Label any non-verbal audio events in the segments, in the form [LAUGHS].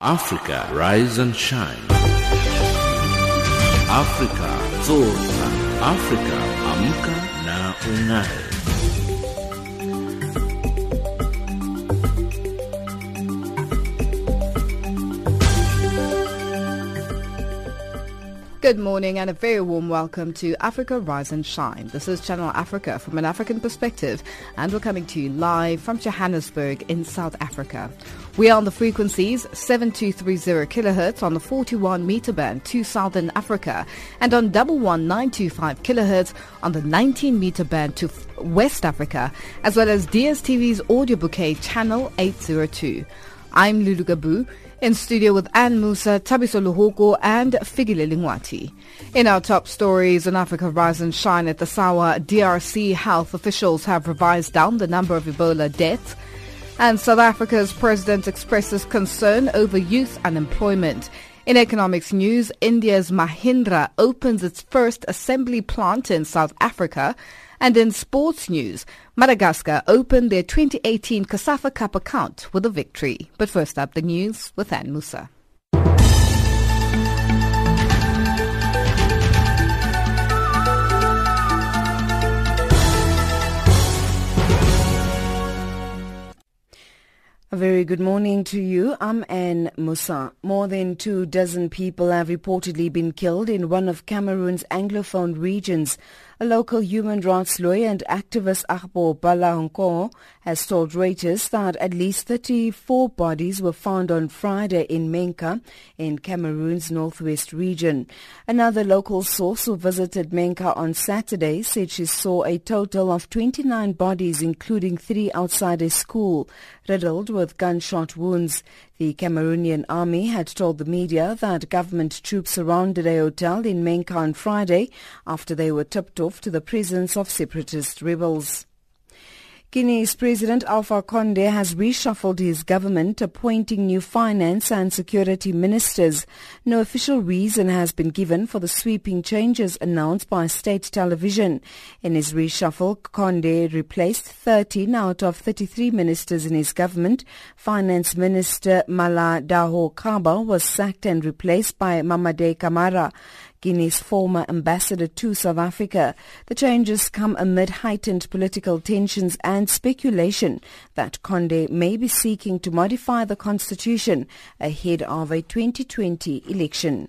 Africa Rise and Shine. Africa Zorka. Africa Amka na Ungae. Good morning and a very warm welcome to Africa Rise and Shine. This is Channel Africa from an African perspective and we're coming to you live from Johannesburg in South Africa. We are on the frequencies 7230 kilohertz on the 41 meter band to Southern Africa and on 11925 kilohertz on the 19 meter band to West Africa as well as DSTV's audio bouquet channel 802. I'm Lulu Gabu in studio with Anne Musa, Tabiso Luhoko and Figile Lingwati. In our top stories on Africa Rise and Shine at the Sawa, DRC health officials have revised down the number of Ebola deaths. And South Africa's president expresses concern over youth unemployment. In economics news, India's Mahindra opens its first assembly plant in South Africa. And in sports news, Madagascar opened their 2018 COSAFA Cup account with a victory. But first up, the news with Anne Musa. A very good morning to you. I'm Anne Musa. More than two dozen people have reportedly been killed in one of Cameroon's Anglophone regions. A local human rights lawyer and activist Agbo Balahanko has told Reuters that at least 34 bodies were found on Friday in Menka in Cameroon's northwest region. Another local source who visited Menka on Saturday said she saw a total of 29 bodies including three outside a school riddled with gunshot wounds. The Cameroonian army had told the media that government troops surrounded a hotel in Menka on Friday after they were tipped off to the presence of separatist rebels. Guinea's President Alpha Conde has reshuffled his government, appointing new finance and security ministers. No official reason has been given for the sweeping changes announced by state television. In his reshuffle, Conde replaced 13 out of 33 ministers in his government. Finance Minister Malado Kaba was sacked and replaced by Mamady Camara. Guinea's former ambassador to South Africa. The changes come amid heightened political tensions and speculation that Conde may be seeking to modify the constitution ahead of a 2020 election.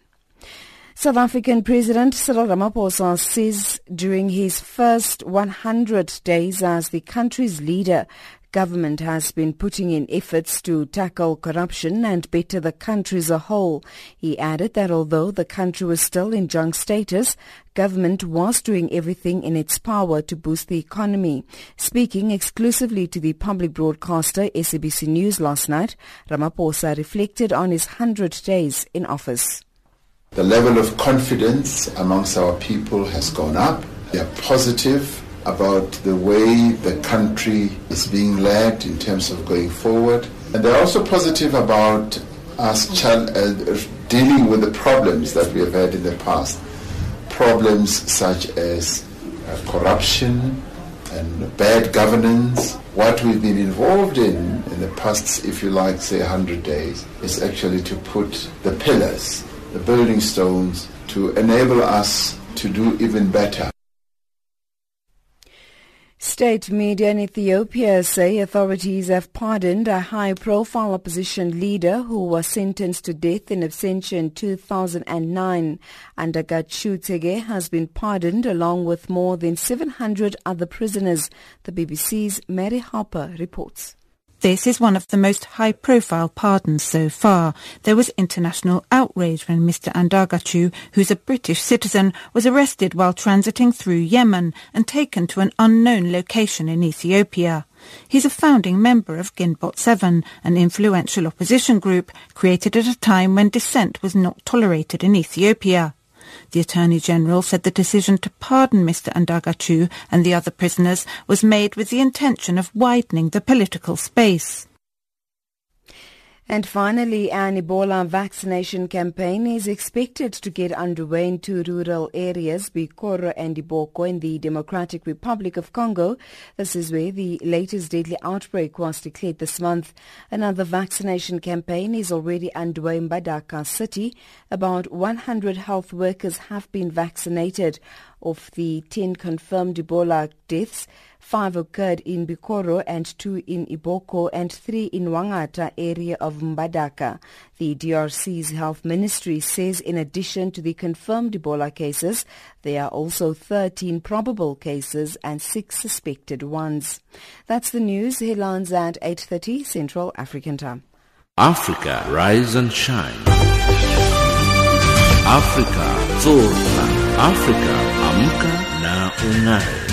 South African President Cyril Ramaphosa says during his first 100 days as the country's leader, Government has been putting in efforts to tackle corruption and better the country as a whole. He added that although the country was still in junk status, government was doing everything in its power to boost the economy. Speaking exclusively to the public broadcaster SABC News last night, Ramaphosa reflected on his 100 days in office. The level of confidence amongst our people has gone up. They are positive about the way the country is being led in terms of going forward. And they're also positive about us uh, dealing with the problems that we have had in the past. Problems such as uh, corruption and bad governance. What we've been involved in in the past, if you like, say 100 days, is actually to put the pillars, the building stones, to enable us to do even better. State media in Ethiopia say authorities have pardoned a high-profile opposition leader who was sentenced to death in absentia in 2009. Andargachew Tsege has been pardoned along with more than 700 other prisoners. The BBC's Mary Harper reports. This is one of the most high-profile pardons so far. There was international outrage when Mr. Andargachew, who's a British citizen, was arrested while transiting through Yemen and taken to an unknown location in Ethiopia. He's a founding member of Ginbot 7, an influential opposition group created at a time when dissent was not tolerated in Ethiopia. The Attorney General said the decision to pardon Mr Andargachew and the other prisoners was made with the intention of widening the political space. And finally, an Ebola vaccination campaign is expected to get underway in two rural areas, Bikoro and Iboko in the Democratic Republic of Congo. This is where the latest deadly outbreak was declared this month. Another vaccination campaign is already underway in Mbandaka City. About 100 health workers have been vaccinated. Of the 10 confirmed Ebola deaths, five occurred in Bikoro and two in Iboko and three in Wangata area of Mbandaka. The DRC's health ministry says in addition to the confirmed Ebola cases, there are also 13 probable cases and six suspected ones. That's the news. Headlines at 8.30 Central African Time. Africa, rise and shine. Africa, zorka. Africa, amka na ungae.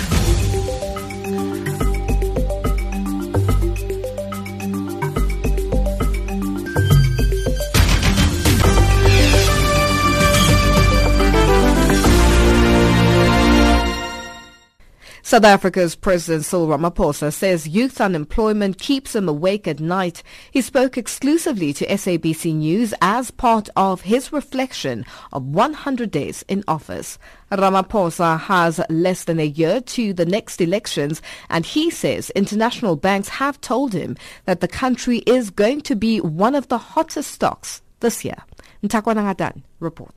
South Africa's President Cyril Ramaphosa says youth unemployment keeps him awake at night. He spoke exclusively to SABC News as part of his reflection of 100 days in office. Ramaphosa has less than a year to the next elections and he says international banks have told him that the country is going to be one of the hottest stocks this year. Ntakwana Ngadan report.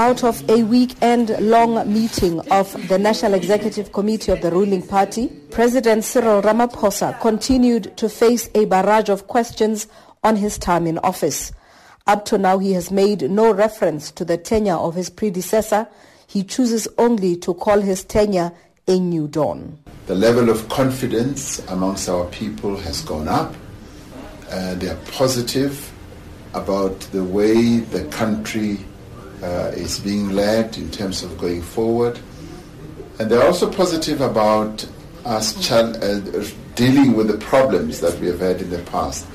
Out of a weekend-long meeting of the National Executive Committee of the ruling party, President Cyril Ramaphosa continued to face a barrage of questions on his time in office. Up to now, he has made no reference to the tenure of his predecessor. He chooses only to call his tenure a new dawn. The level of confidence amongst our people has gone up. Uh, they are positive about the way the country uh, is being led in terms of going forward. And they're also positive about us uh, dealing with the problems that we have had in the past.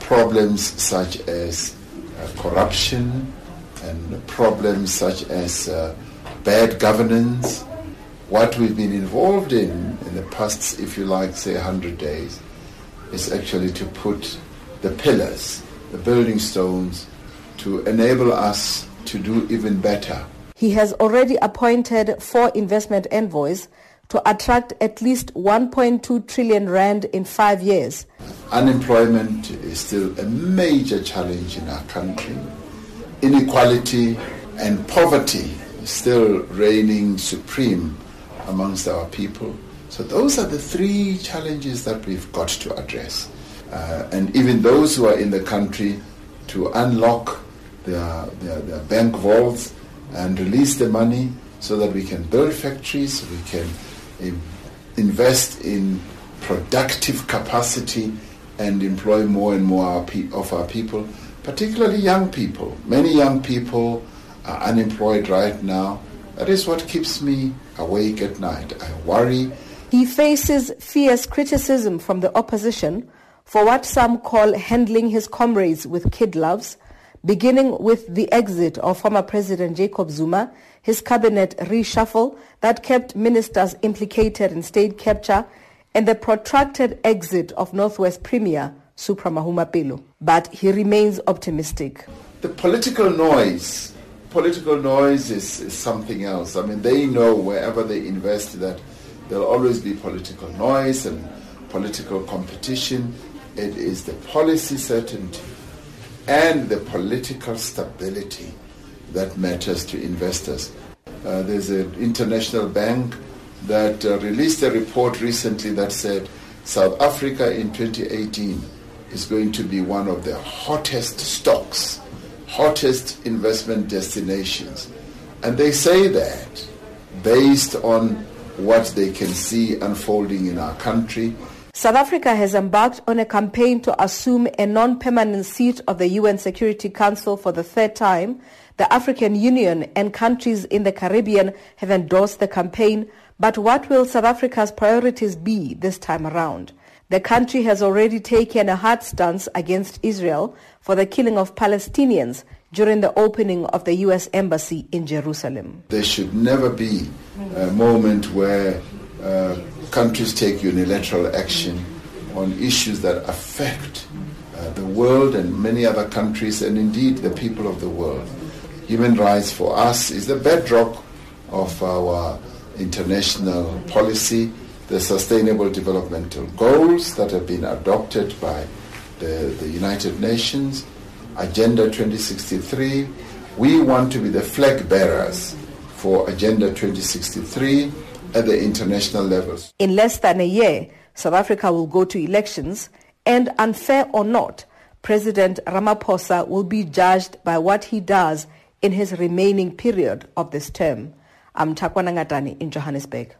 Problems such as uh, corruption and problems such as uh, bad governance. What we've been involved in in the past, if you like, say 100 days, is actually to put the pillars, the building stones, to enable us to do even better. He has already appointed four investment envoys to attract at least 1.2 trillion rand in five years. Unemployment is still a major challenge in our country. Inequality and poverty still reigning supreme amongst our people. So those are the three challenges that we've got to address. Uh, and even those who are in the country to unlock their, their, their bank vaults and release the money so that we can build factories, we can uh, invest in productive capacity and employ more and more our pe- of our people, particularly young people. Many young people are unemployed right now. That is what keeps me awake at night. I worry. He faces fierce criticism from the opposition for what some call handling his comrades with kid gloves beginning with the exit of former President Jacob Zuma, his cabinet reshuffle that kept ministers implicated in state capture, and the protracted exit of Northwest Premier Supra Mahumapelo. But he remains optimistic. The political noise, political noise is, is something else. I mean, they know wherever they invest that there'll always be political noise and political competition. It is the policy certainty and the political stability that matters to investors. Uh, there's an international bank that uh, released a report recently that said South Africa in 2018 is going to be one of the hottest stocks, hottest investment destinations. And they say that based on what they can see unfolding in our country South Africa has embarked on a campaign to assume a non-permanent seat of the UN Security Council for the third time. The African Union and countries in the Caribbean have endorsed the campaign, but what will South Africa's priorities be this time around? The country has already taken a hard stance against Israel for the killing of Palestinians during the opening of the U.S. Embassy in Jerusalem. There should never be a moment where uh, countries take unilateral action on issues that affect uh, the world and many other countries and indeed the people of the world. Human rights for us is the bedrock of our international policy, the sustainable developmental goals that have been adopted by the, the United Nations, Agenda 2063. We want to be the flag bearers for Agenda 2063 at the international levels. In less than a year, South Africa will go to elections, and unfair or not, President Ramaphosa will be judged by what he does in his remaining period of this term. I'm Takwana Ngatani in Johannesburg.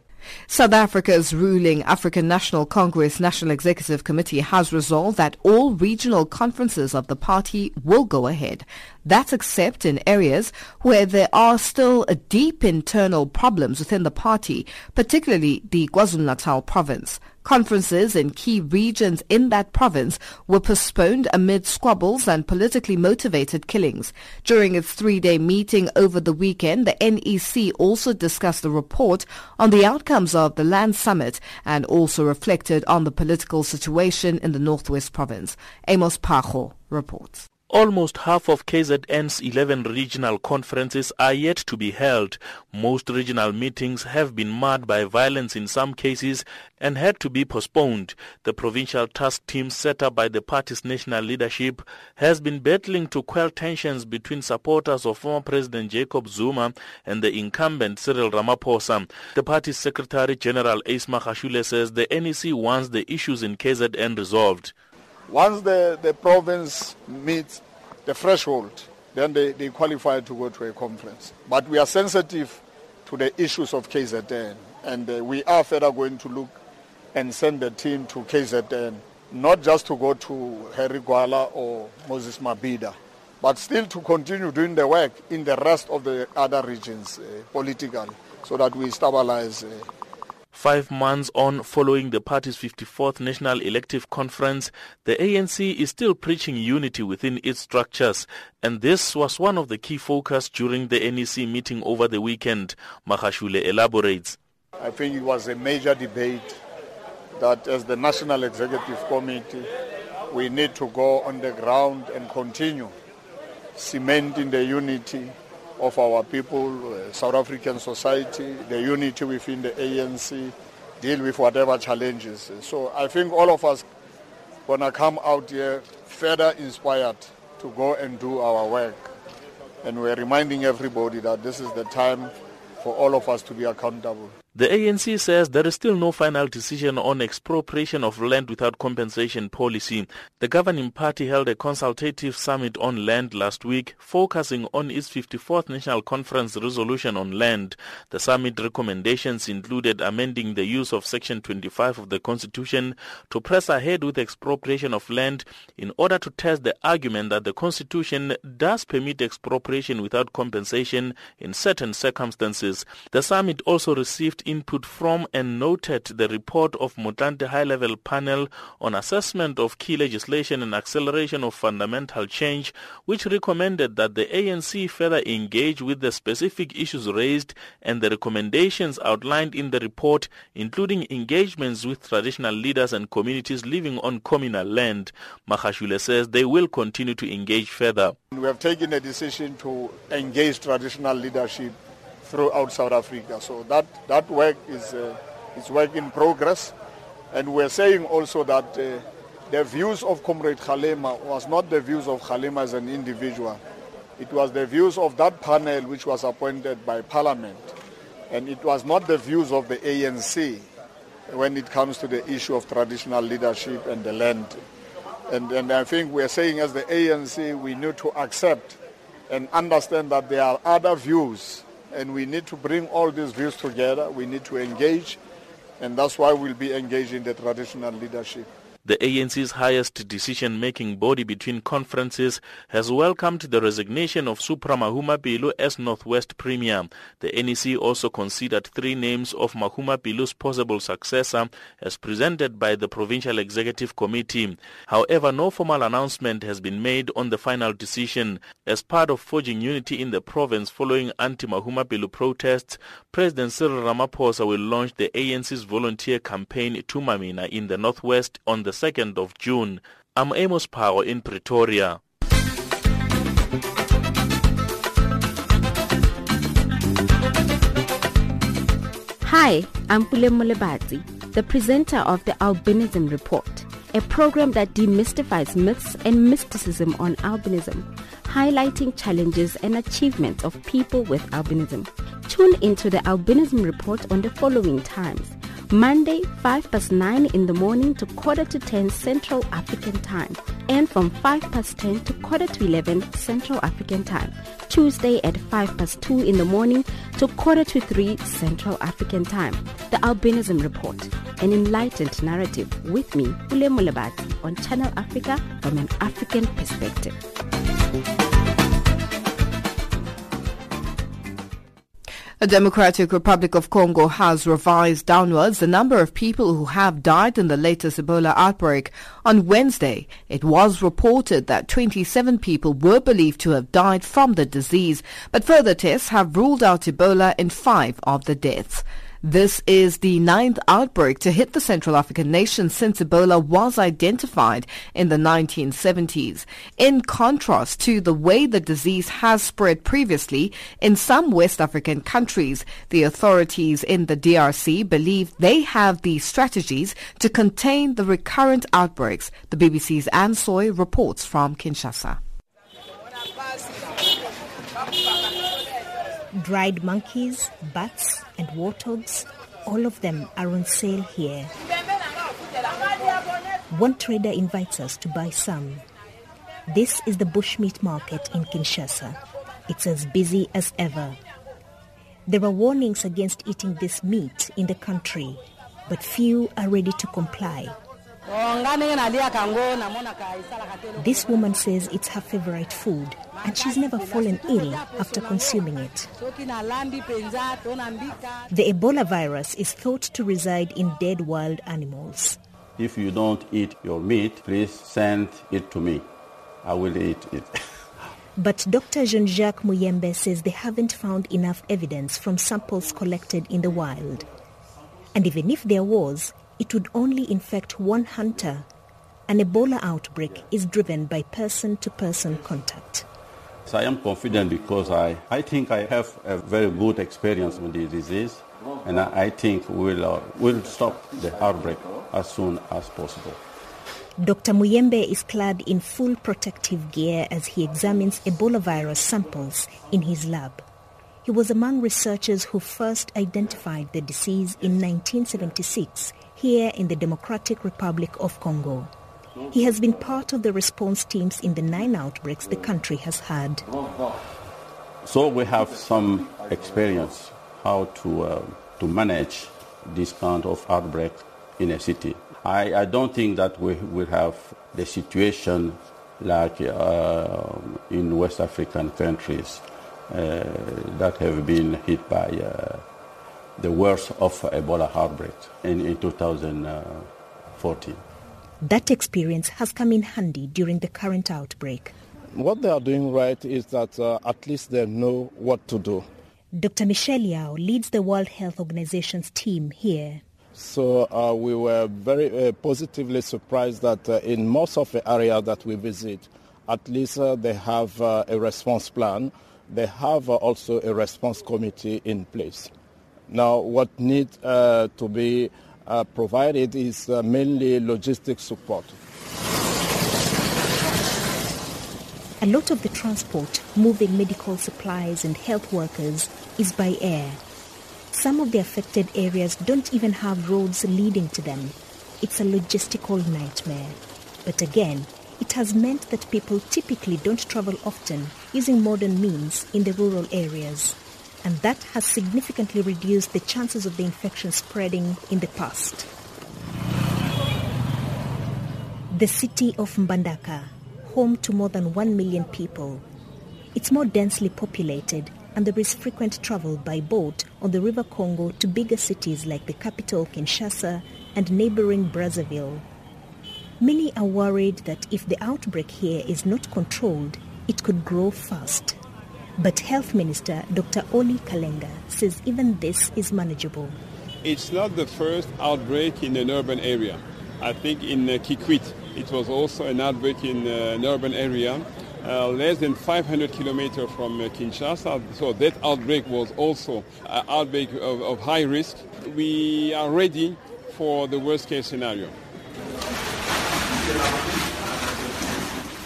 South Africa's ruling African National Congress National Executive Committee has resolved that all regional conferences of the party will go ahead. That's except in areas where there are still deep internal problems within the party, particularly the KwaZulu-Natal province. Conferences in key regions in that province were postponed amid squabbles and politically motivated killings. During its three-day meeting over the weekend, the NEC also discussed the report on the outcomes of the land summit and also reflected on the political situation in the Northwest province. Amos Pacho reports. Almost half of KZN's 11 regional conferences are yet to be held. Most regional meetings have been marred by violence in some cases and had to be postponed. The provincial task team set up by the party's national leadership has been battling to quell tensions between supporters of former President Jacob Zuma and the incumbent Cyril Ramaphosa. The party's Secretary General Ace Magashule says the NEC wants the issues in KZN resolved. Once the, the province meets the threshold, then they, they qualify to go to a conference. But we are sensitive to the issues of KZN, and uh, we are further going to look and send the team to KZN, not just to go to Harry Gwala or Moses Mabhida, but still to continue doing the work in the rest of the other regions uh, politically, so that we stabilize uh, Five months on following the party's 54th National Elective Conference, the ANC is still preaching unity within its structures, and this was one of the key focus during the NEC meeting over the weekend. Magashule elaborates. I think it was a major debate that as the National Executive Committee, we need to go on the ground and continue cementing the unity of our people, uh, South African society, the unity within the ANC, deal with whatever challenges. So I think all of us gonna come out here further inspired to go and do our work. And we're reminding everybody that this is the time for all of us to be accountable. The ANC says there is still no final decision on expropriation of land without compensation policy. The governing party held a consultative summit on land last week, focusing on its 54th National Conference resolution on land. The summit recommendations included amending the use of Section 25 of the Constitution to press ahead with expropriation of land in order to test the argument that the Constitution does permit expropriation without compensation in certain circumstances. The summit also received input from and noted the report of Motlanthe High Level Panel on Assessment of Key Legislation and Acceleration of Fundamental Change, which recommended that the ANC further engage with the specific issues raised and the recommendations outlined in the report, including engagements with traditional leaders and communities living on communal land. Magashule says they will continue to engage further. We have taken a decision to engage traditional leadership throughout South Africa. So that, that work is, uh, is work in progress. And we're saying also that uh, the views of Comrade Kgalema was not the views of Kgalema as an individual. It was the views of that panel which was appointed by Parliament. And it was not the views of the ANC when it comes to the issue of traditional leadership and the land. And, and I think we're saying as the ANC, we need to accept and understand that there are other views and we need to bring all these views together. We need to engage, and that's why we'll be engaging the traditional leadership. The ANC's highest decision-making body between conferences has welcomed the resignation of Supra Mahumapelo as Northwest Premier. The NEC also considered three names of Mahuma Mahumapelo's possible successor as presented by the Provincial Executive Committee. However, no formal announcement has been made on the final decision. As part of forging unity in the province following anti-Mahumapelo protests, President Cyril Ramaphosa will launch the ANC's volunteer campaign Thuma Mina in the Northwest on the 2nd of June. I'm Amos Power in Pretoria. Hi, I'm Pule Mulebati, the presenter of the Albinism Report, a program that demystifies myths and mysticism on albinism, highlighting challenges and achievements of people with albinism. Tune into the Albinism Report on the following times. Monday, 5 past 9 in the morning to quarter to 10 Central African Time, and from 5 past 10 to quarter to 11 Central African Time. Tuesday at 5 past 2 in the morning to quarter to 3 Central African Time. The Albinism Report, an enlightened narrative with me, Ule Mulabati, on Channel Africa from an African perspective. The Democratic Republic of Congo has revised downwards the number of people who have died in the latest Ebola outbreak. On Wednesday, it was reported that 27 people were believed to have died from the disease, but further tests have ruled out Ebola in five of the deaths. This is the ninth outbreak to hit the Central African nation since Ebola was identified in the 1970s. In contrast to the way the disease has spread previously in some West African countries, the authorities in the DRC believe they have the strategies to contain the recurrent outbreaks. The BBC's Anne Soy reports from Kinshasa. Dried monkeys, bats, and warthogs, all of them are on sale here. One trader invites us to buy some. This is the bushmeat market in Kinshasa. It's as busy as ever. There are warnings against eating this meat in the country, but few are ready to comply. This woman says it's her favorite food and she's never fallen ill after consuming it. The Ebola virus is thought to reside in dead wild animals. If you don't eat your meat, please send it to me. I will eat it. [LAUGHS] But Dr. Jean-Jacques Muyembe says they haven't found enough evidence from samples collected in the wild. And even if there was, it would only infect one hunter. An Ebola outbreak is driven by person-to-person contact. So I am confident because I, I think I have a very good experience with the disease and I, I think we'll, uh, we'll stop the outbreak as soon as possible. Dr. Muyembe is clad in full protective gear as he examines Ebola virus samples in his lab. He was among researchers who first identified the disease in 1976 here in the Democratic Republic of Congo. He has been part of the response teams in the nine outbreaks the country has had. So we have some experience how to, uh, to manage this kind of outbreak in a city. I, I don't think that we will have the situation like uh, in West African countries uh, that have been hit by uh, the worst of Ebola outbreak in, in 2014. That experience has come in handy during the current outbreak. What they are doing right is that uh, at least they know what to do. Dr. Michel Yao leads the World Health Organization's team here. So uh, we were very uh, positively surprised that uh, in most of the areas that we visit, at least uh, they have uh, a response plan. They have also a response committee in place. Now, what needs uh, to be uh, provided is uh, mainly logistic support. A lot of the transport moving medical supplies and health workers is by air. Some of the affected areas don't even have roads leading to them. It's a logistical nightmare. But again, it has meant that people typically don't travel often using modern means in the rural areas. And that has significantly reduced the chances of the infection spreading in the past. The city of Mbandaka, home to more than 1 million people. It's more densely populated and there is frequent travel by boat on the River Congo to bigger cities like the capital Kinshasa and neighboring Brazzaville. Many are worried that if the outbreak here is not controlled, it could grow fast. But Health Minister Dr. Oli Kalenga says even this is manageable. It's not the first outbreak in an urban area. I think in uh, Kikwit, it was also an outbreak in uh, an urban area. Uh, less than 500 kilometers from uh, Kinshasa. So that outbreak was also an outbreak of, of high risk. We are ready for the worst case scenario.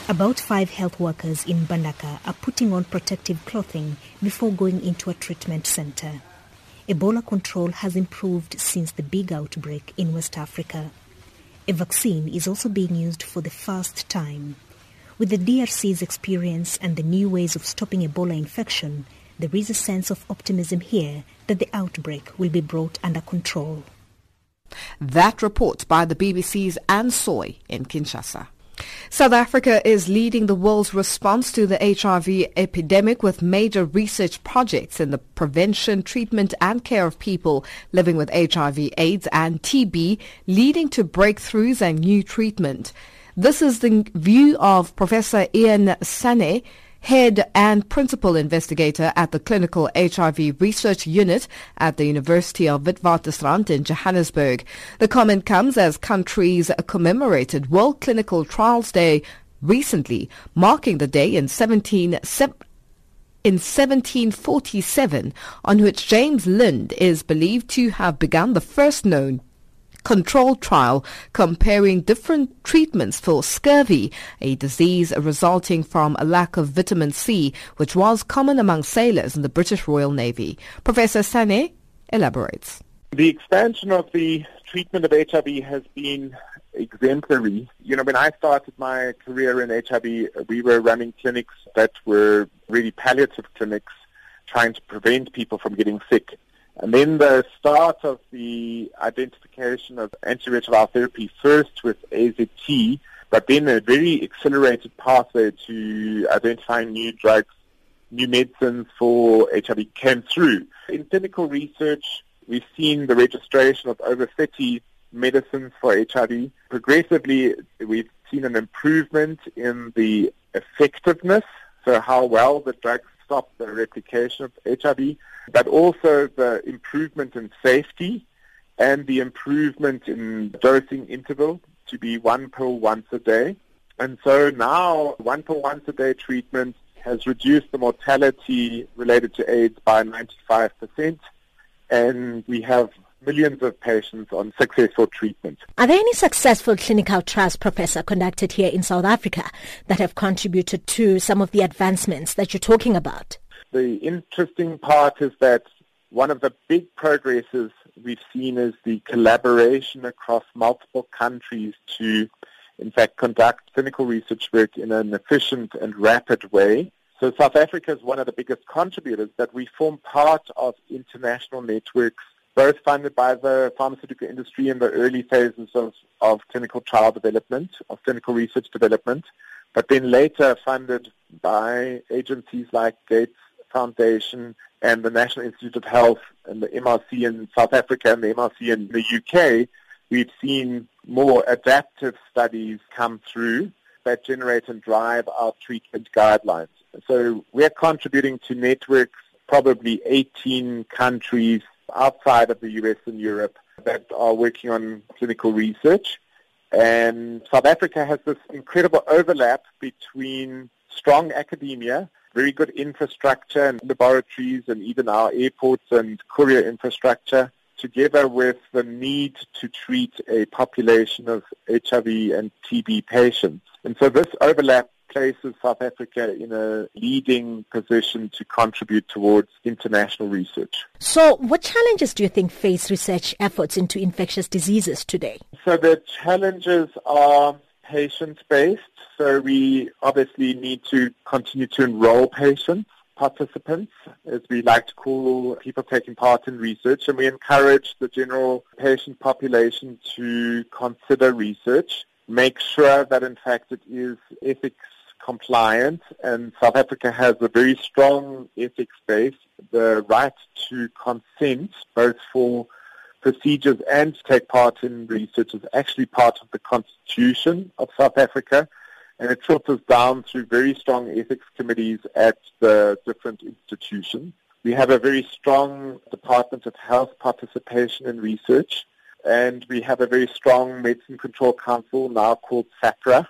About five health workers in Mbandaka are putting on protective clothing before going into a treatment center. Ebola control has improved since the big outbreak in West Africa. A vaccine is also being used for the first time. With the DRC's experience and the new ways of stopping Ebola infection, there is a sense of optimism here that the outbreak will be brought under control. That report by the BBC's Anne Soy in Kinshasa. South Africa is leading the world's response to the HIV epidemic with major research projects in the prevention, treatment and care of people living with HIV, AIDS and TB, leading to breakthroughs and new treatment. This is the view of Professor Ian Sanne, head and principal investigator at the Clinical HIV Research Unit at the University of Witwatersrand in Johannesburg. The comment comes as countries commemorated World Clinical Trials Day recently, marking the day in 17 in 1747 on which James Lind is believed to have begun the first known controlled trial comparing different treatments for scurvy, a disease resulting from a lack of vitamin C, which was common among sailors in the British Royal Navy. Professor Sanne elaborates. The expansion of the treatment of HIV has been exemplary. You know, when I started my career in HIV, we were running clinics that were really palliative clinics trying to prevent people from getting sick. And then the start of the identification of antiretroviral therapy, first with AZT, but then a very accelerated pathway to identifying new drugs, new medicines for HIV came through. In clinical research, we've seen the registration of over 30 medicines for HIV. Progressively, we've seen an improvement in the effectiveness, so how well the drugs stop the replication of HIV, but also the improvement in safety and the improvement in dosing interval to be one pill once a day. And so now one pill once a day treatment has reduced the mortality related to AIDS by 95%, and we have millions of patients on successful treatment. Are there any successful clinical trials, Professor, conducted here in South Africa that have contributed to some of the advancements that you're talking about? The interesting part is that one of the big progresses we've seen is the collaboration across multiple countries to, in fact, conduct clinical research work in an efficient and rapid way. So South Africa is one of the biggest contributors that we form part of international networks both funded by the pharmaceutical industry in the early phases of, of clinical trial development, of clinical research development, but then later funded by agencies like Gates Foundation and the National Institute of Health and the MRC in South Africa and the MRC in the UK, we've seen more adaptive studies come through that generate and drive our treatment guidelines. So we're contributing to networks, probably 18 countries outside of the US and Europe that are working on clinical research. And South Africa has this incredible overlap between strong academia, very good infrastructure and laboratories and even our airports and courier infrastructure, together with the need to treat a population of HIV and TB patients. And so this overlap places South Africa in a leading position to contribute towards international research. So what challenges do you think face research efforts into infectious diseases today? So the challenges are patient-based. So we obviously need to continue to enroll patients participants, as we like to call people taking part in research, and we encourage the general patient population to consider research, make sure that in fact it is ethics compliant, and South Africa has a very strong ethics base. The right to consent, both for procedures and to take part in research, is actually part of the Constitution of South Africa, and it filters down through very strong ethics committees at the different institutions. We have a very strong Department of Health participation in research. and we have a very strong Medicine Control Council now called SAHPRA.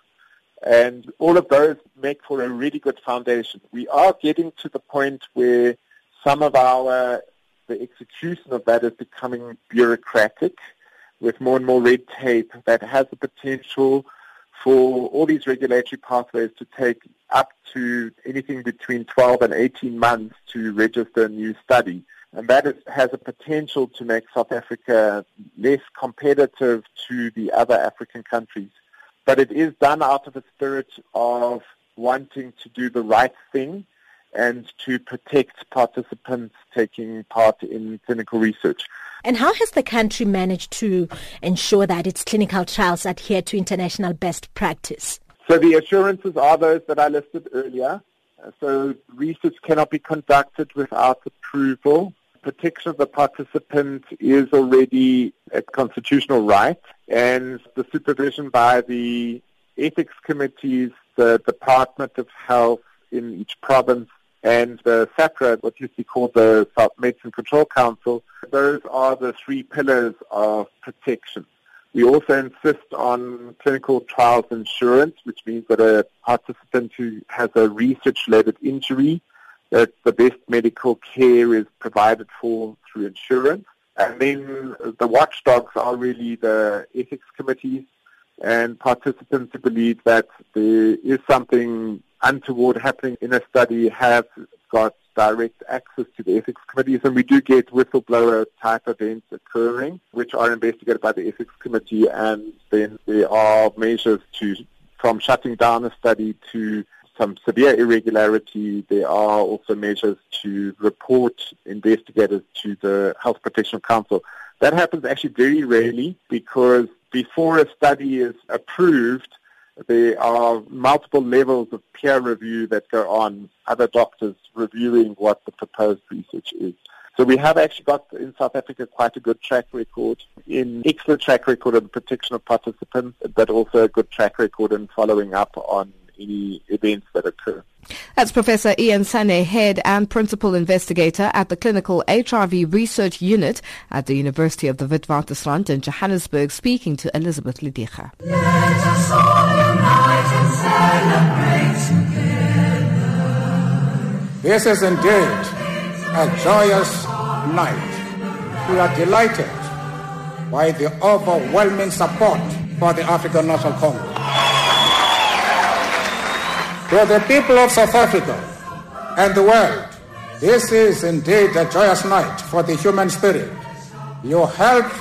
And all of those make for a really good foundation. We are getting to the point where some of our, the execution of that is becoming bureaucratic with more and more red tape that has the potential for all these regulatory pathways to take up to anything between 12 and 18 months to register a new study. And that is, has a potential to make South Africa less competitive to the other African countries. But it is done out of a spirit of wanting to do the right thing and to protect participants taking part in clinical research. And how has the country managed to ensure that its clinical trials adhere to international best practice? So the assurances are those that I listed earlier. So research cannot be conducted without approval. Protection of the participant is already a constitutional right, and the supervision by the ethics committees, the Department of Health in each province, and the SAHPRA, what used to be called the South Medicine Control Council, those are the three pillars of protection. We also insist on clinical trials insurance, which means that a participant who has a research-related injury, that the best medical care is provided for through insurance. And then the watchdogs are really the ethics committees and participants who believe that there is something untoward happening in a study have got direct access to the ethics committees, and we do get whistleblower type events occurring, which are investigated by the ethics committee, and then there are measures to, from shutting down a study to some severe irregularity. There are also measures to report investigators to the Health Professions Council. That happens actually very rarely because before a study is approved, there are multiple levels of peer review that go on, other doctors reviewing what the proposed research is. So we have actually got in South Africa quite a good track record in excellent track record in protection of participants, but also a good track record in following up on any events that occur. That's Professor Ian Sanne, Head and Principal Investigator at the Clinical HIV Research Unit at the University of the Witwatersrand in Johannesburg, speaking to Elizabeth Lidicha. This is indeed a joyous night. We are delighted by the overwhelming support for the African National Congress. To the people of South Africa and the world, this is indeed a joyous night for the human spirit. Your health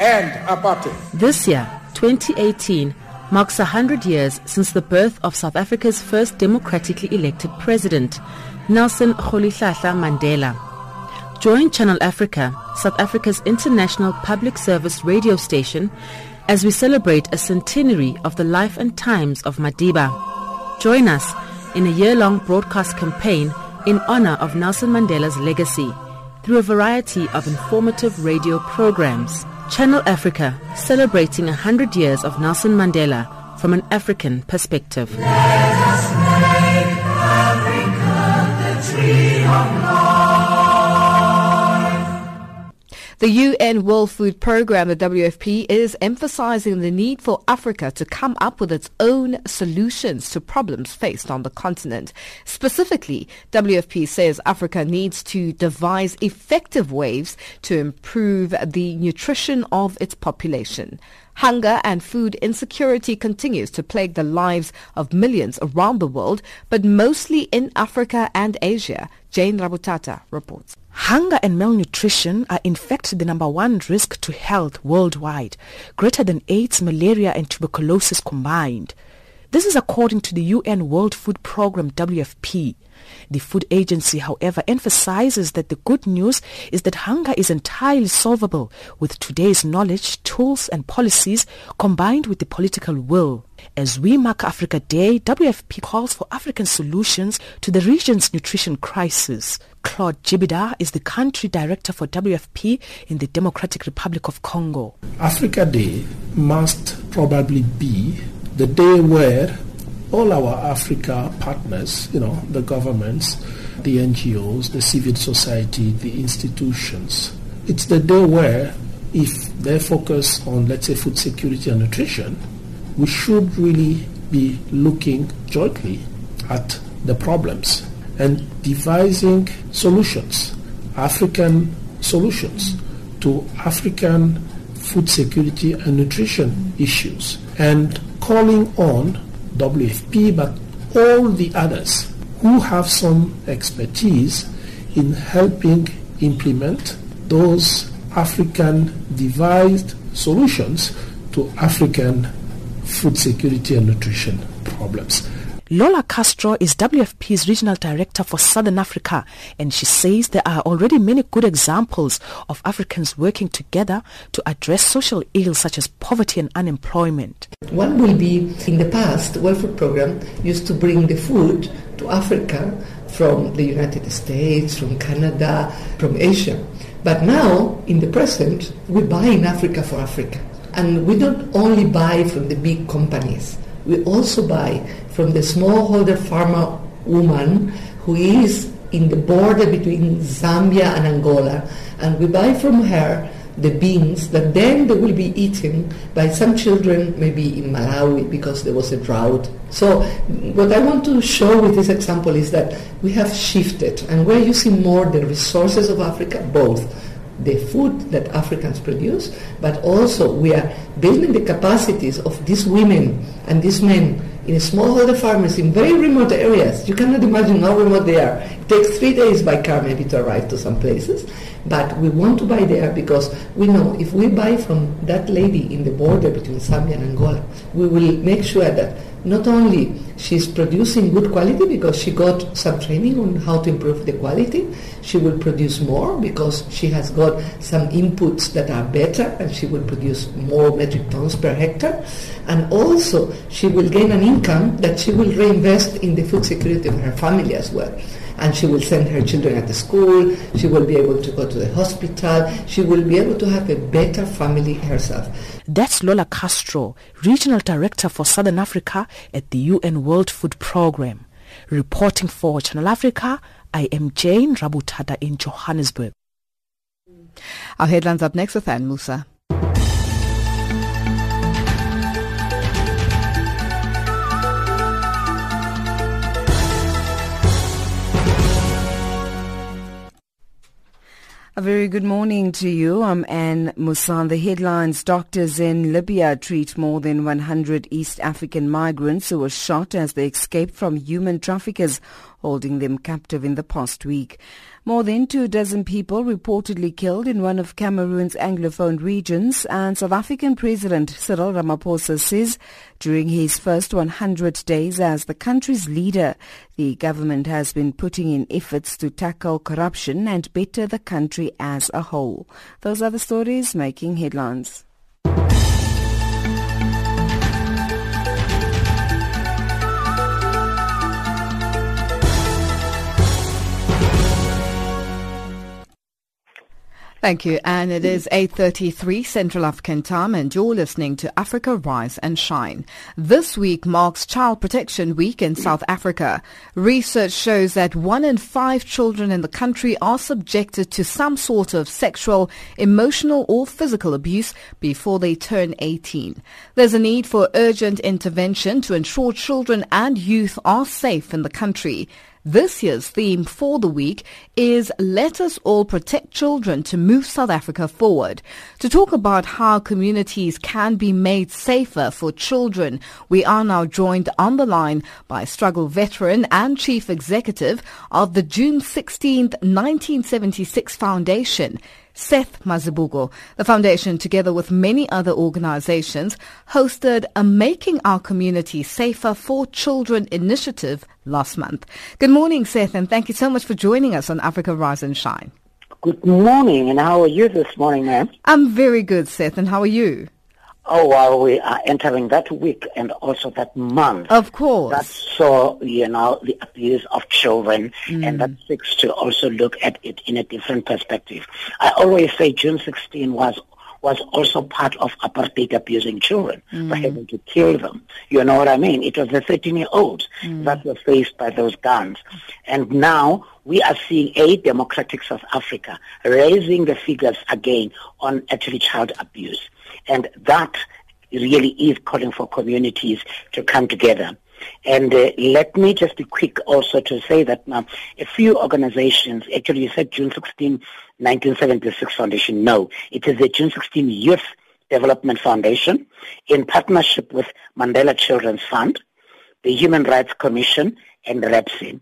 and a party. This year, 2018, marks 100 years since the birth of South Africa's first democratically elected president, Nelson Rolihlahla Mandela. Join Channel Africa, South Africa's international public service radio station, as we celebrate a centenary of the life and times of Madiba. Join us in a year-long broadcast campaign in honor of Nelson Mandela's legacy through a variety of informative radio programs. Channel Africa, celebrating 100 years of Nelson Mandela from an African perspective. The UN World Food Programme, the WFP, is emphasizing the need for Africa to come up with its own solutions to problems faced on the continent. Specifically, WFP says Africa needs to devise effective ways to improve the nutrition of its population. Hunger and food insecurity continues to plague the lives of millions around the world, but mostly in Africa and Asia. Jane Rabutata reports. Hunger and malnutrition are in fact the number one risk to health worldwide, greater than AIDS, malaria and tuberculosis combined. This is according to the UN World Food Programme WFP. The food agency, however, emphasizes that the good news is that hunger is entirely solvable with today's knowledge, tools and policies combined with the political will. As we mark Africa Day, WFP calls for African solutions to the region's nutrition crisis. Claude Jibidar is the country director for WFP in the Democratic Republic of Congo. Africa Day must probably be the day where all our Africa partners, you know, the governments, the NGOs, the civil society, the institutions, it's the day where if they focus on, let's say, food security and nutrition, we should really be looking jointly at the problems and devising solutions, African solutions to African food security and nutrition issues, and calling on WFP but all the others who have some expertise in helping implement those African devised solutions to African food security and nutrition problems. Lola Castro is WFP's regional director for Southern Africa and she says there are already many good examples of Africans working together to address social ills such as poverty and unemployment. One will be in the past, Food Program used to bring the food to Africa from the United States, from Canada, from Asia. But now, in the present, we buy in Africa for Africa. And we don't only buy from the big companies. We also buy from the smallholder farmer woman who is in the border between Zambia and Angola. And we buy from her the beans that then they will be eaten by some children maybe in Malawi because there was a drought. So what I want to show with this example is that we have shifted and we're using more the resources of Africa, both the food that Africans produce, but also we are building the capacities of these women and these men in smallholder farmers in very remote areas. You cannot imagine how remote they are. It takes three days by car maybe to arrive to some places. But we want to buy there because we know if we buy from that lady in the border between Zambia and Angola, we will make sure that not only she's producing good quality because she got some training on how to improve the quality, she will produce more because she has got some inputs that are better and she will produce more metric tons per hectare. And also she will gain an income that she will reinvest in the food security of her family as well and she will send her children at the school, she will be able to go to the hospital, she will be able to have a better family herself. That's Lola Castro, Regional Director for Southern Africa at the UN World Food Programme. Reporting for Channel Africa, I am Jane Rabutada in Johannesburg. Our headlines up next with Anne Musa. A very good morning to you. I'm Anne Musan. The headlines Doctors in Libya treat more than 100 East African migrants who were shot as they escaped from human traffickers holding them captive in the past week. More than two dozen people reportedly killed in one of Cameroon's Anglophone regions and South African President Cyril Ramaphosa says during his first 100 days as the country's leader, the government has been putting in efforts to tackle corruption and better the country as a whole. Those are the stories making headlines. Thank you. And it is 8.33 Central African time and you're listening to Africa Rise and Shine. This week marks Child Protection Week in South Africa. Research shows that one in five children in the country are subjected to some sort of sexual, emotional or physical abuse before they turn 18. There's a need for urgent intervention to ensure children and youth are safe in the country. This year's theme for the week is Let Us All Protect Children to Move South Africa Forward. To talk about how communities can be made safer for children, we are now joined on the line by struggle veteran and chief executive of the June 16th, 1976 Foundation, Seth Mazibuko. The foundation, together with many other organizations, hosted a Making Our Community Safer for Children initiative last month. Good morning, Seth, and thank you so much for joining us on Africa Rise and Shine. Good morning, and how are you this morning, ma'am? I'm very good, Seth, and how are you? Oh, well, we are entering that week and also that month. Of course. That saw, you know, the abuse of children, mm. and that seeks to also look at it in a different perspective. I always say June 16 was was also part of apartheid abusing children mm. for having to kill them. You know what I mean? It was the 13-year-olds mm. that were faced by those guns. And now we are seeing a democratic South Africa raising the figures again on actually child abuse. And that really is calling for communities to come together. And uh, let me just be quick also to say that now a few organizations, actually you said June 16, 1976 Foundation. No, it is the June 16 Youth Development Foundation in partnership with Mandela Children's Fund, the Human Rights Commission, and REPSSI.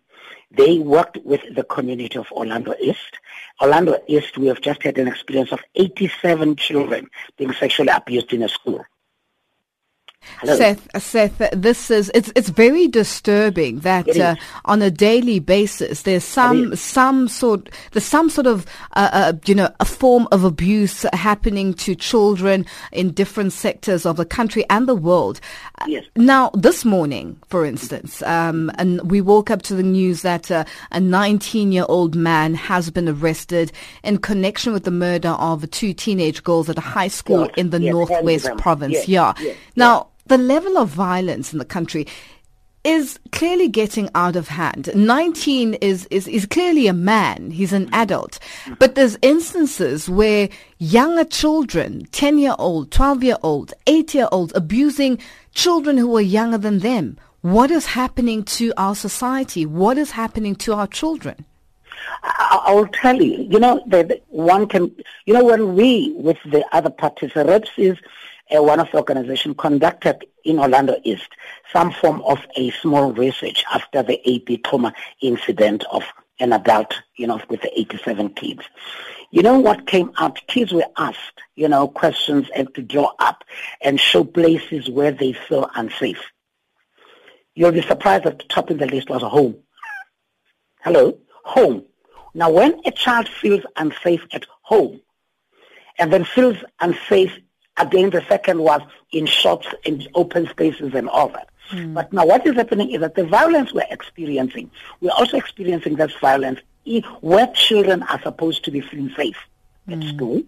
They worked with the community of Orlando East. Orlando East, we have just had an experience of 87 children being sexually abused in a school. Hello. Seth, uh, Seth, uh, this is it's it's very disturbing that uh, on a daily basis there's some some sort there's some sort of uh, uh, you know a form of abuse happening to children in different sectors of the country and the world. Yes. Now, this morning, for instance, um, and we woke up to the news that a 19-year-old man has been arrested in connection with the murder of two teenage girls at a high school yes. in the yes. northwest province. Yes. Yeah. Now the level of violence in the country is clearly getting out of hand. 19 is, is, is clearly a man. He's an adult. But there's instances where younger children, 10 year old, 12 year old, 8 year old, abusing children who are younger than them. What is happening to our society? What is happening to our children? I, will tell you, you know, that one can, you know, when we, with the other parties, reps is uh, one of the organizations conducted in Orlando East some form of a small research after the AB Xuma incident of an adult, you know, with the 87 kids. You know what came out? Kids were asked, you know, questions and to draw up and show places where they feel unsafe. You'll be surprised that the top of the list was a home. Hello? Home. Now, when a child feels unsafe at home and then feels unsafe Again, the second was in shops, in open spaces and all that. Mm. But now what is happening is that the violence we're experiencing, we're also experiencing this violence where children are supposed to be feeling safe. Mm. At hmm. school,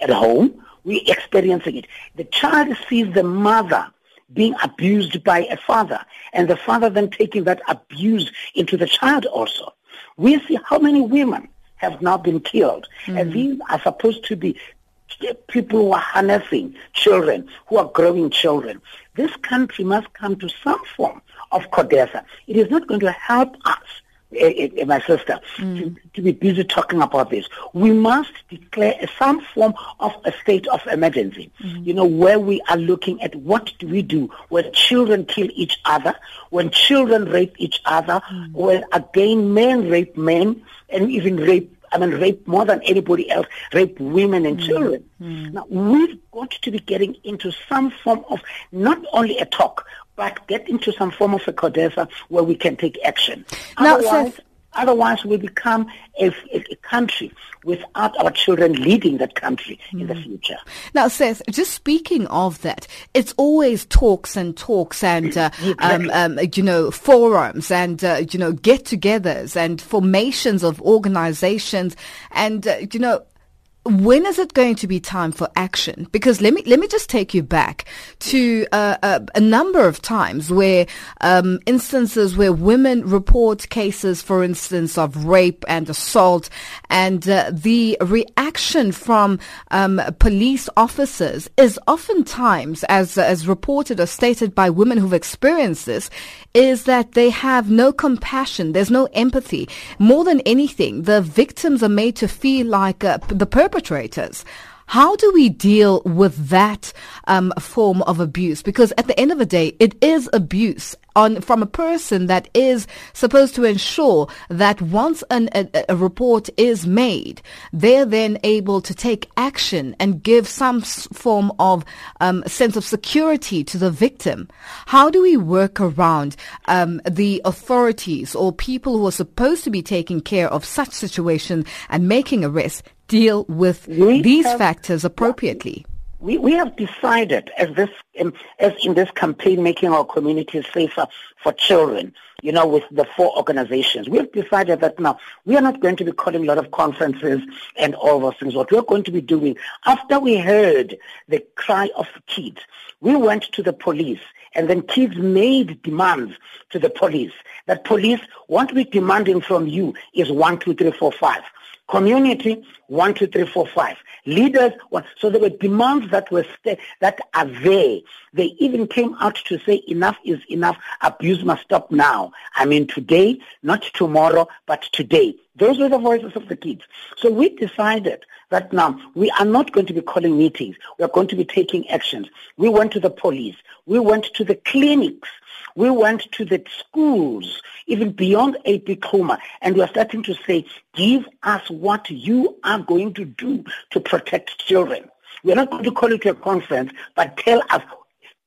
at home, we're experiencing it. The child sees the mother being abused by a father, and the father then taking that abuse into the child also. We see how many women have now been killed, mm. and hmm. these are supposed to be people who are harnessing children, who are growing children. This country must come to some form of CODESA. It is not going to help us, uh, uh, my sister, mm. to, to, be busy talking about this. We must declare some form of a state of emergency, mm. you know, where we are looking at what do we do when children kill each other, when children rape each other, mm. when again men rape men, and even rape I mean, rape more than anybody else, rape women and mm. children. Mm. Now, we've got to be getting into some form of not only a talk, but get into some form of a CODESA where we can take action. Now, Otherwise, Seth, Otherwise, we become a, a, country without our children leading that country mm. in the hmm. future. Now, Seth, just speaking of that, it's always talks and talks and, uh, [COUGHS] um, um, you know, forums and, uh, you know, get-togethers and formations of organizations and, uh, you know, when is it going to be time for action? Because let me let me just take you back to uh, a, uh, a, number of times where um, instances where women report cases, for instance, of rape and assault, and uh, the reaction from um, police officers is oftentimes, as as reported or stated by women who've experienced this, is that they have no compassion. There's no empathy. More than anything, the victims are made to feel like uh, the perpetrators. How do we deal with that um, form of abuse? Because at the end of the day, it is abuse on from a person that is supposed to ensure that once an, a, a, report is made, they're then able to take action and give some form of um, sense of security to the victim. How do we work around um, the authorities or people who are supposed to be taking care of such situation and making arrests deal with we these have, factors appropriately? we, we have decided as this um, as in this campaign making our communities safer for children you know with the four organizations. We have decided that now we are not going to be calling a lot of conferences and all those things. What we're going to be doing after we heard the cry of kids we went to the police and then kids made demands to the police that police what we're demanding from you is one two three four five community one two three four five leaders one. so there were demands that were st- that are there they even came out to say enough is enough. Abuse must stop now. I mean today not tomorrow but today. Those were the voices of the kids. So we decided that now we are not going to be calling meetings. We are going to be taking actions. We went to the police. We went to the clinics. We went to the schools, even beyond AB Xuma, and we are starting to say, give us what you are going to do to protect children. We are not going to call it a conference, but tell us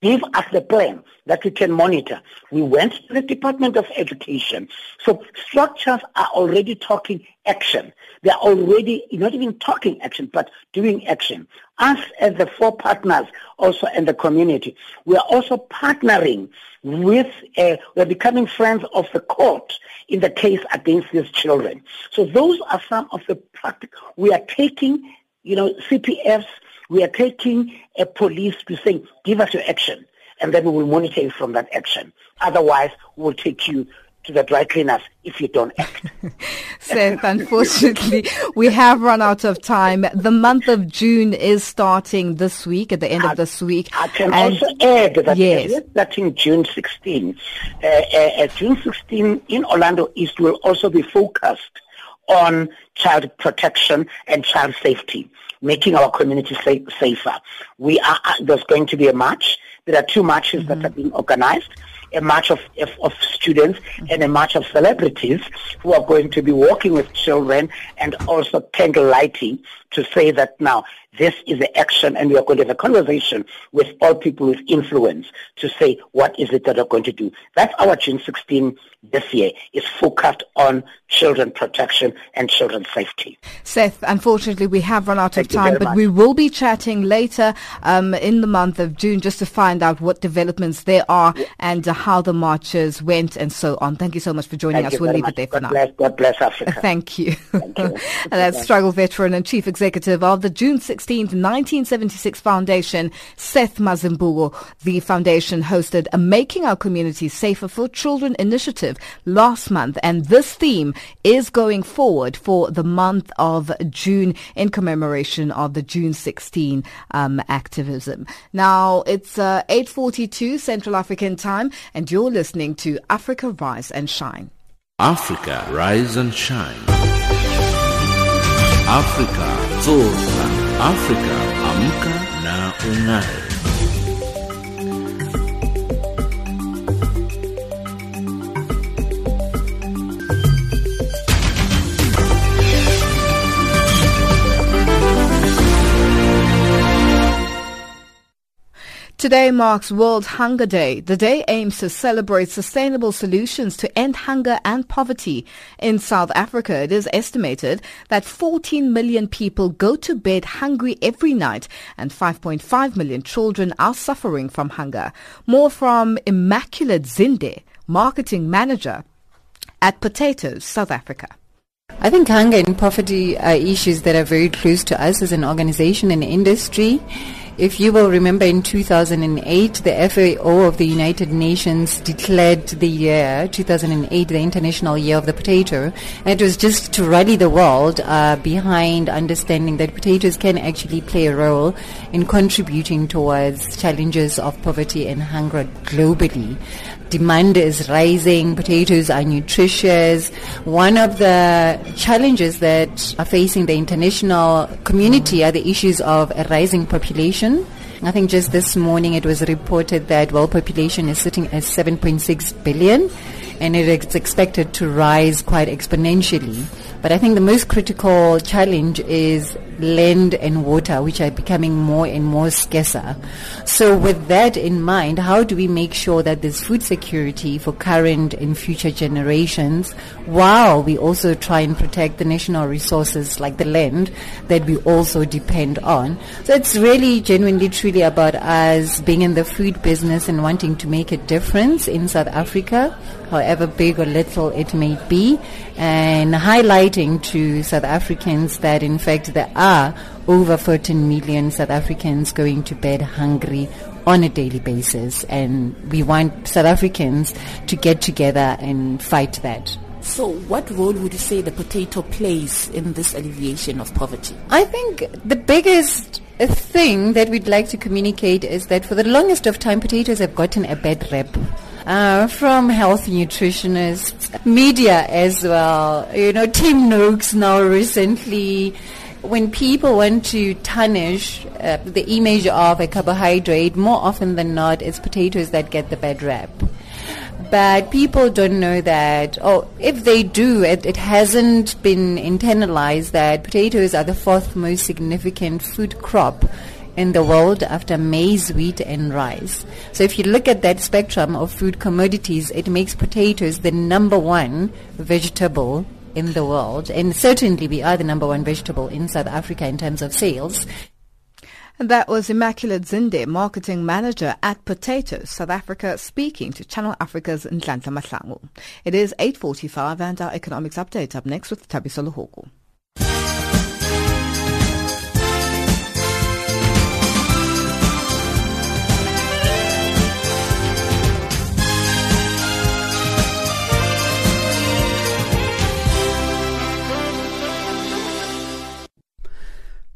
give us the plan that we can monitor. We went to the Department of Education. So structures are already talking action. They are already not even talking action, but doing action. Us as the four partners also in the community, we are also partnering with, uh, we're becoming friends of the court in the case against these children. So those are some of the practical, we are taking, you know, CPFs, we are taking a police to say, give us your action, and then we will monitor you from that action. Otherwise, we will take you to the dry cleaners if you don't act. [LAUGHS] Seth, unfortunately, we have run out of time. The month of June is starting this week, at the end of this week. I can and also add that yes. starting June 16. Uh, uh, uh, June 16 in Orlando East will also be focused on child protection and child safety, making our community safe, safer. We are, uh, there's going to be a march. There are two marches mm-hmm. that are being organized a march of, of, of students and a march of celebrities who are going to be working with children and also candle lighting to say that now this is the action and we are going to have a conversation with all people with influence to say what is it that we're going to do. That's our June 16 this year is focused on children protection and children safety. Seth, unfortunately we have run out Thank of time, but much. we will be chatting later um, in the month of June just to find out what developments there are yeah. and uh, how the marches went and so on. Thank you so much for joining Thank us. We'll leave much. it there God for bless, now. God bless [LAUGHS] Africa. Thank you. Thank you. [LAUGHS] That's struggle veteran and chief executive of the June 16th 1976 Foundation, Seth Mazimbuko. The foundation hosted a Making Our Community Safer for Children initiative last month, and this theme is going forward for the month of June in commemoration of the June 16 um, activism. Now it's uh, 8:42 Central African Time, and you're listening to Africa Rise and Shine. Africa Rise and Shine. Africa Zorka. Afrika amka na ung'are. Today marks World Hunger Day. The day aims to celebrate sustainable solutions to end hunger and poverty. In South Africa, it is estimated that 14 million people go to bed hungry every night and 5.5 million children are suffering from hunger. More from Immaculate Zinde, marketing manager at Potatoes, South Africa. I think hunger and poverty are issues that are very close to us as an organization and industry. If you will remember in 2008, the FAO of the United Nations declared the year 2008 the International Year of the Potato. And it was just to rally the world uh, behind understanding that potatoes can actually play a role in contributing towards challenges of poverty and hunger globally demand is rising, potatoes are nutritious. One of the challenges that are facing the international community are the issues of a rising population. I think just this morning it was reported that world population is sitting at 7.6 billion and it is expected to rise quite exponentially. But I think the most critical challenge is land and water, which are becoming more and more scarcer. So with that in mind, how do we make sure that there's food security for current and future generations while we also try and protect the national resources like the land that we also depend on? So it's really genuinely truly about us being in the food business and wanting to make a difference in South Africa however big or little it may be, and highlighting to South Africans that in fact there are over 14 million South Africans going to bed hungry on a daily basis, and we want South Africans to get together and fight that. So, what role would you say the potato plays in this alleviation of poverty? I think the biggest thing that we'd like to communicate is that for the longest of time, potatoes have gotten a bad rep uh, from health nutritionists, media as well. You know, Tim Noakes now recently when people want to tarnish uh, the image of a carbohydrate, more often than not, it's potatoes that get the bad rap. But people don't know that, or if they do, it, it hasn't been internalized that potatoes are the fourth most significant food crop in the world after maize, wheat, and rice. So if you look at that spectrum of food commodities, it makes potatoes the number one vegetable in the world. And certainly we are the number one vegetable in South Africa in terms of sales. And that was Immaculate Zinde, marketing manager at Potatoes South Africa, speaking to Channel Africa's Nhlanhla Mahlangu. It is 8.45 and our economics update up next with Tabiso Luhuku.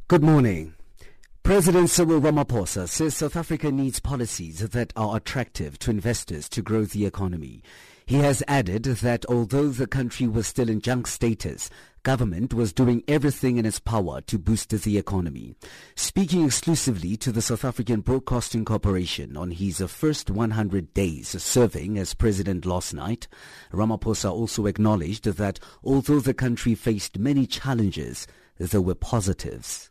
Good morning. President Cyril Ramaphosa says South Africa needs policies that are attractive to investors to grow the economy. He has added that although the country was still in junk status, government was doing everything in its power to boost the economy. Speaking exclusively to the South African Broadcasting Corporation on his first 100 days serving as president last night, Ramaphosa also acknowledged that although the country faced many challenges, there were positives.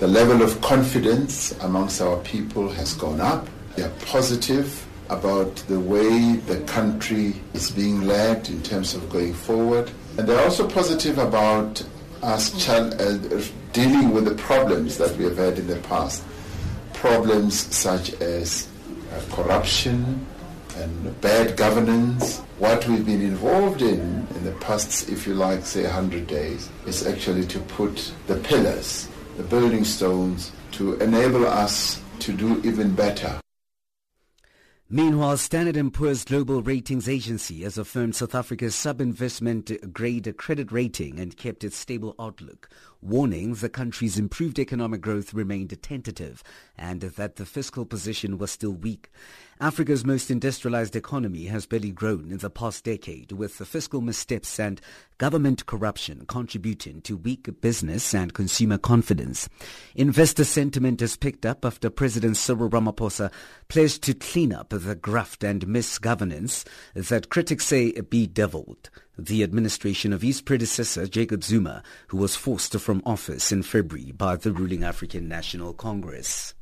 The level of confidence amongst our people has gone up. They are positive about the way the country is being led in terms of going forward. And they're also positive about us uh, dealing with the problems that we have had in the past. Problems such as uh, corruption and bad governance. What we've been involved in in the past, if you like, say 100 days, is actually to put the pillars the building stones to enable us to do even better. Meanwhile, Standard & Poor's Global Ratings Agency has affirmed South Africa's sub-investment grade credit rating and kept its stable outlook, warning the country's improved economic growth remained tentative and that the fiscal position was still weak. Africa's most industrialized economy has barely grown in the past decade, with the fiscal missteps and government corruption contributing to weak business and consumer confidence. Investor sentiment has picked up after President Cyril Ramaphosa pledged to clean up the graft and misgovernance that critics say bedeviled the administration of his predecessor, Jacob Zuma, who was forced from office in February by the ruling African National Congress.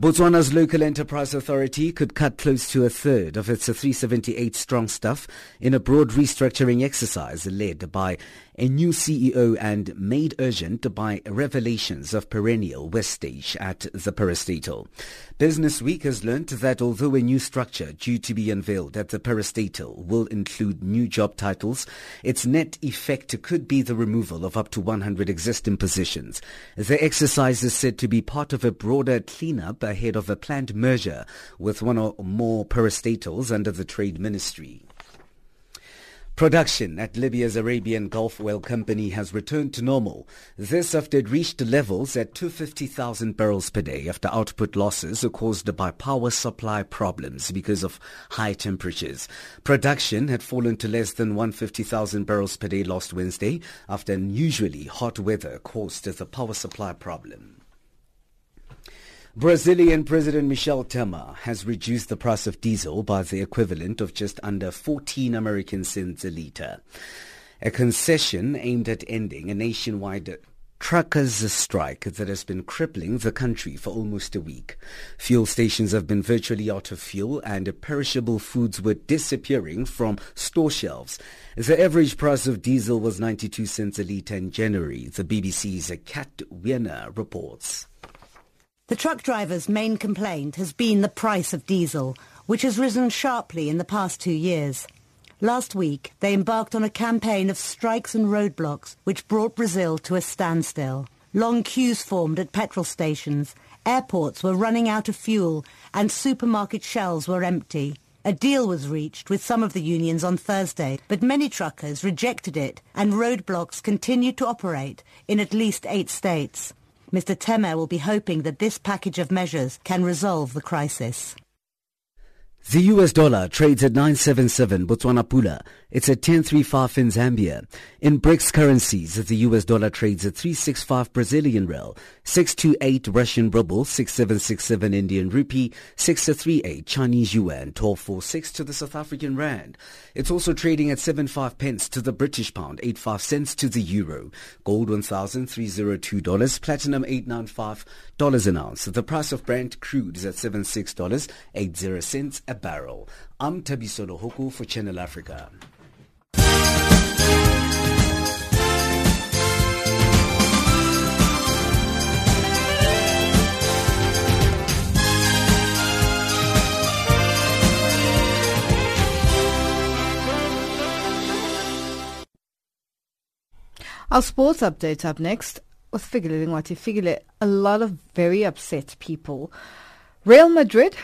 Botswana's local enterprise authority could cut close to a third of its 378 strong staff in a broad restructuring exercise led by a new CEO and made urgent by revelations of perennial wastage at the parastatal. Business Week has learnt that although a new structure due to be unveiled at the parastatal will include new job titles, its net effect could be the removal of up to 100 existing positions. The exercise is said to be part of a broader cleanup ahead of a planned merger with one or more parastatals under the Trade Ministry. Production at Libya's Arabian Gulf Oil Company has returned to normal. This after it reached levels at 250,000 barrels per day after output losses caused by power supply problems because of high temperatures. Production had fallen to less than 150,000 barrels per day last Wednesday after unusually hot weather caused the power supply problem. Brazilian President Michel Temer has reduced the price of diesel by the equivalent of just under 14 American cents a litre. A concession aimed at ending a nationwide truckers' strike that has been crippling the country for almost a week. Fuel stations have been virtually out of fuel and perishable foods were disappearing from store shelves. The average price of diesel was 92 cents a litre in January. The BBC's Kat Wiener reports. The truck drivers' main complaint has been the price of diesel, which has risen sharply in the past two years. Last week, they embarked on a campaign of strikes and roadblocks which brought Brazil to a standstill. Long queues formed at petrol stations, airports were running out of fuel, and supermarket shelves were empty. A deal was reached with some of the unions on Thursday, but many truckers rejected it and roadblocks continued to operate in at least eight states. Mr. Temer will be hoping that this package of measures can resolve the crisis. The US dollar trades at 977 Botswana Pula. It's at 1035 in Zambia. In BRICS currencies, the US dollar trades at 365 Brazilian real, 628 Russian ruble, 6767 Indian rupee, 638 Chinese yuan, 1246 to the South African rand. It's also trading at 75 pence to the British pound, 85 cents to the euro. Gold $1,302, platinum $895 an ounce. The price of Brent crude is at $76.80 a barrel. I'm Tabiso Hoku for Channel Africa. Our sports update up next with Figile Lingwati. Figile, a lot of very upset people. Real Madrid.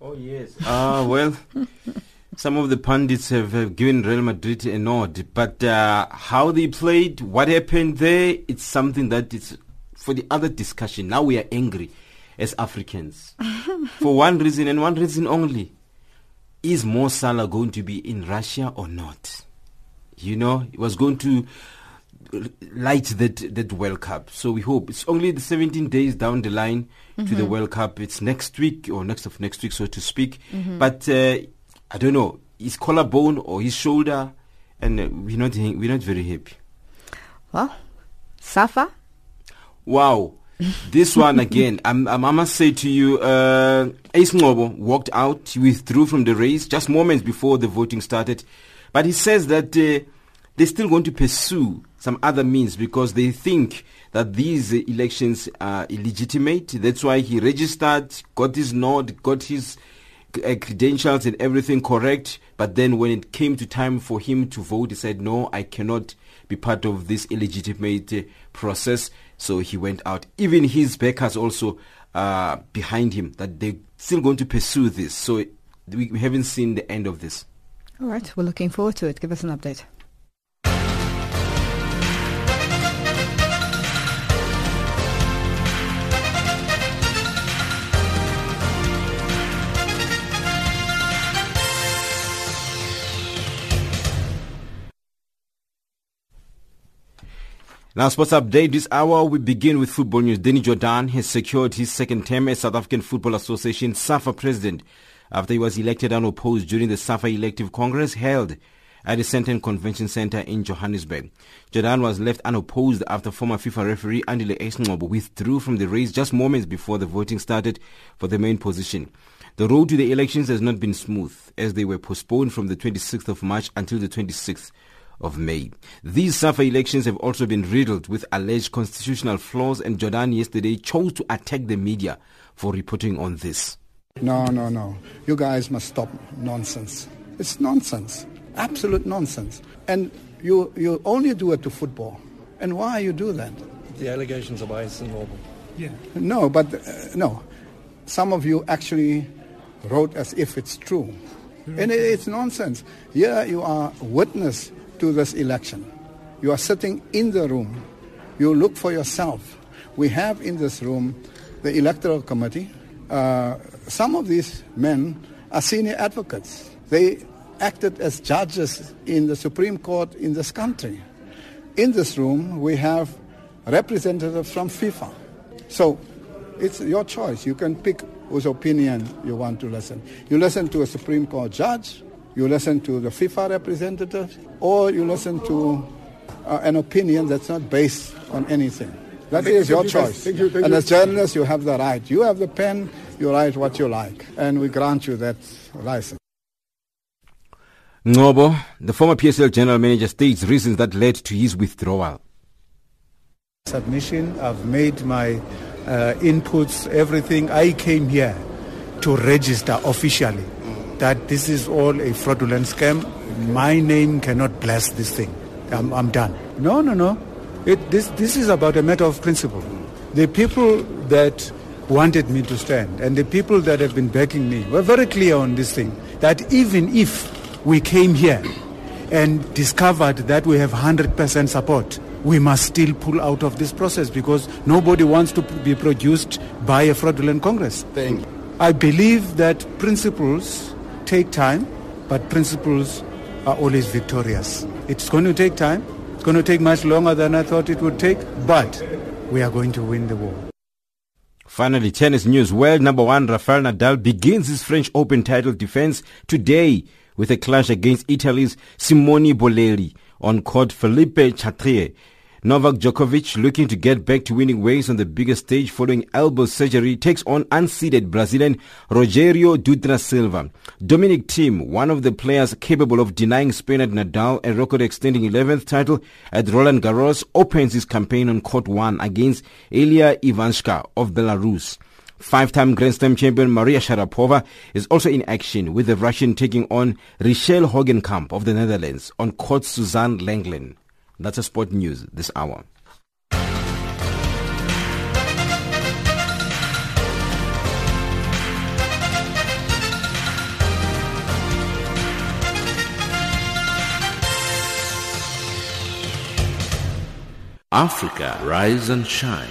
Oh, yes. Ah, uh, well, [LAUGHS] some of the pundits have, have, given Real Madrid a nod, but uh, how they played, what happened there, it's something that is for the other discussion. Now we are angry as Africans [LAUGHS] for one reason and one reason only. Is Mo Salah going to be in Russia or not? You know, he was going to light that that World Cup. So we hope it's only the 17 days down the line mm-hmm. to the mm-hmm. World Cup. It's next week or next of next week, so to speak. Mm-hmm. But uh, I don't know his collarbone or his shoulder, and uh, we're not we're not very happy. Well, Safa. Wow. this one [LAUGHS] again, I'm, I'm, i must say to you, uh, Ace Ncobo walked out, he withdrew from the race just moments before the voting started. But he says that uh, they're still going to pursue some other means because they think that these elections are illegitimate. That's why he registered, got his nod, got his uh, credentials and everything correct. But then when it came to time for him to vote, he said, no, I cannot be part of this illegitimate uh, process. So he went out. Even his backers also uh, behind him that they're still going to pursue this. So we haven't seen the end of this. All right, we're looking forward to it. Give us an update. Now, sports update this hour. We begin with football news. Danny Jordaan has secured his second term as South African Football Association SAFA president after he was elected unopposed during the SAFA elective congress held at the Sandton Convention Center in Johannesburg. Jordaan was left unopposed after former FIFA referee Andile Ncobo withdrew from the race just moments before the voting started for the main position. The road to the elections has not been smooth as they were postponed from the 26th of March until the 26th of May. These SAFA elections have also been riddled with alleged constitutional flaws and Jordaan yesterday chose to attack the media for reporting on this. No, no, no. You guys must stop nonsense. It's nonsense. Absolute nonsense. And you, you only do it to football. And why you do that? The allegations are biased and normal. Yeah. No, but uh, no. Some of you actually wrote as if it's true. And it, it's nonsense. Here you are witness to this election. You are sitting in the room. You look for yourself. We have in this room the electoral committee. Uh, some of these men are senior advocates. They acted as judges in the Supreme Court in this country. In this room, we have representatives from FIFA. So It's your choice. You can pick whose opinion you want to listen. You listen to a Supreme Court judge, you listen to the FIFA representative, or you listen to uh, an opinion that's not based on anything. That Thank is you, your thank you, choice. thank you, thank and you. as journalists, you have the right. You have the pen, you write what you like, and we grant you that license. Ncobo, the former PSL general manager, states reasons that led to his withdrawal. submission. I've made my uh, inputs, everything. I came here to register officially that this is all a fraudulent scam. My name cannot bless this thing. I'm, I'm done. No, no, no. It, this, this is about a matter of principle. The people that wanted me to stand and the people that have been backing me were very clear on this thing that even if we came here and discovered that we have 100% support, we must still pull out of this process because nobody wants to be produced by a fraudulent Congress. Thank you. I believe that principles take time, but principles are always victorious. It's going to take time. It's going to take much longer than I thought it would take, but we are going to win the war. Finally, tennis news. World number one Rafael Nadal begins his French Open title defense today with a clash against Italy's Simone Bolelli on court Philippe Chatrier. Novak Djokovic, looking to get back to winning ways on the biggest stage following elbow surgery, takes on unseeded Brazilian Rogerio Dutra Silva. Dominic Thiem, one of the players capable of denying Spain at Nadal a record-extending 11th title at Roland Garros, opens his campaign on court one against Ilya Ivashka of Belarus. Five-time Grand Slam champion Maria Sharapova is also in action with the Russian taking on Richel Hogenkamp of the Netherlands on court Suzanne Lenglen. That's a sport news this hour. Africa, rise and shine.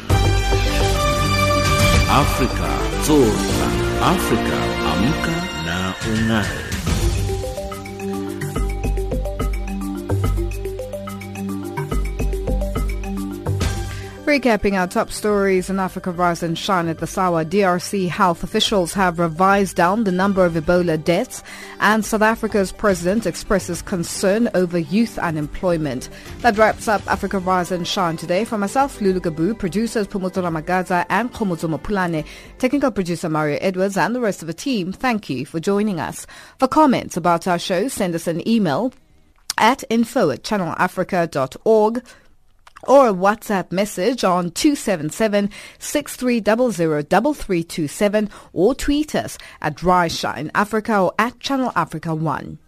Africa, zorka. Africa, amka na ung'are. Recapping our top stories in Africa Rise and Shine at the Sawa, DRC health officials have revised down the number of Ebola deaths and South Africa's president expresses concern over youth unemployment. That wraps up Africa Rise and Shine today. For myself, Lulu Gabu, producers Pumutora Magaza and Khomozo Mopulane, technical producer Mario Edwards and the rest of the team, thank you for joining us. For comments about our show, send us an email at info at channelafrica.org or a WhatsApp message on 277-6300-3327 or tweet us at Rise Shine Africa or at Channel Africa 1.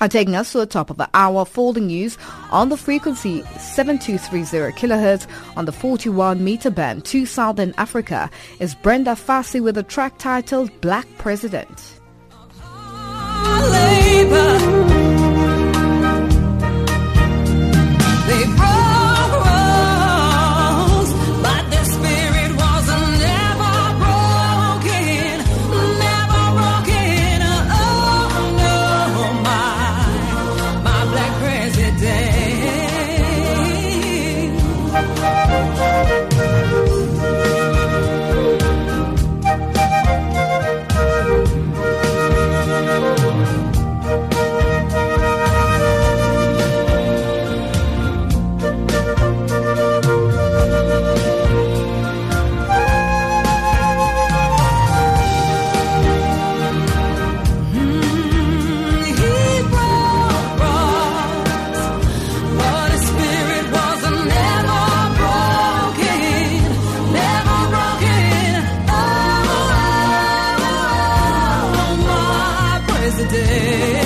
Are taking us to the top of the hour, folding news on the frequency 7230 kilohertz on the 41 meter band to Southern Africa is Brenda Fassie with a track titled Black President. day.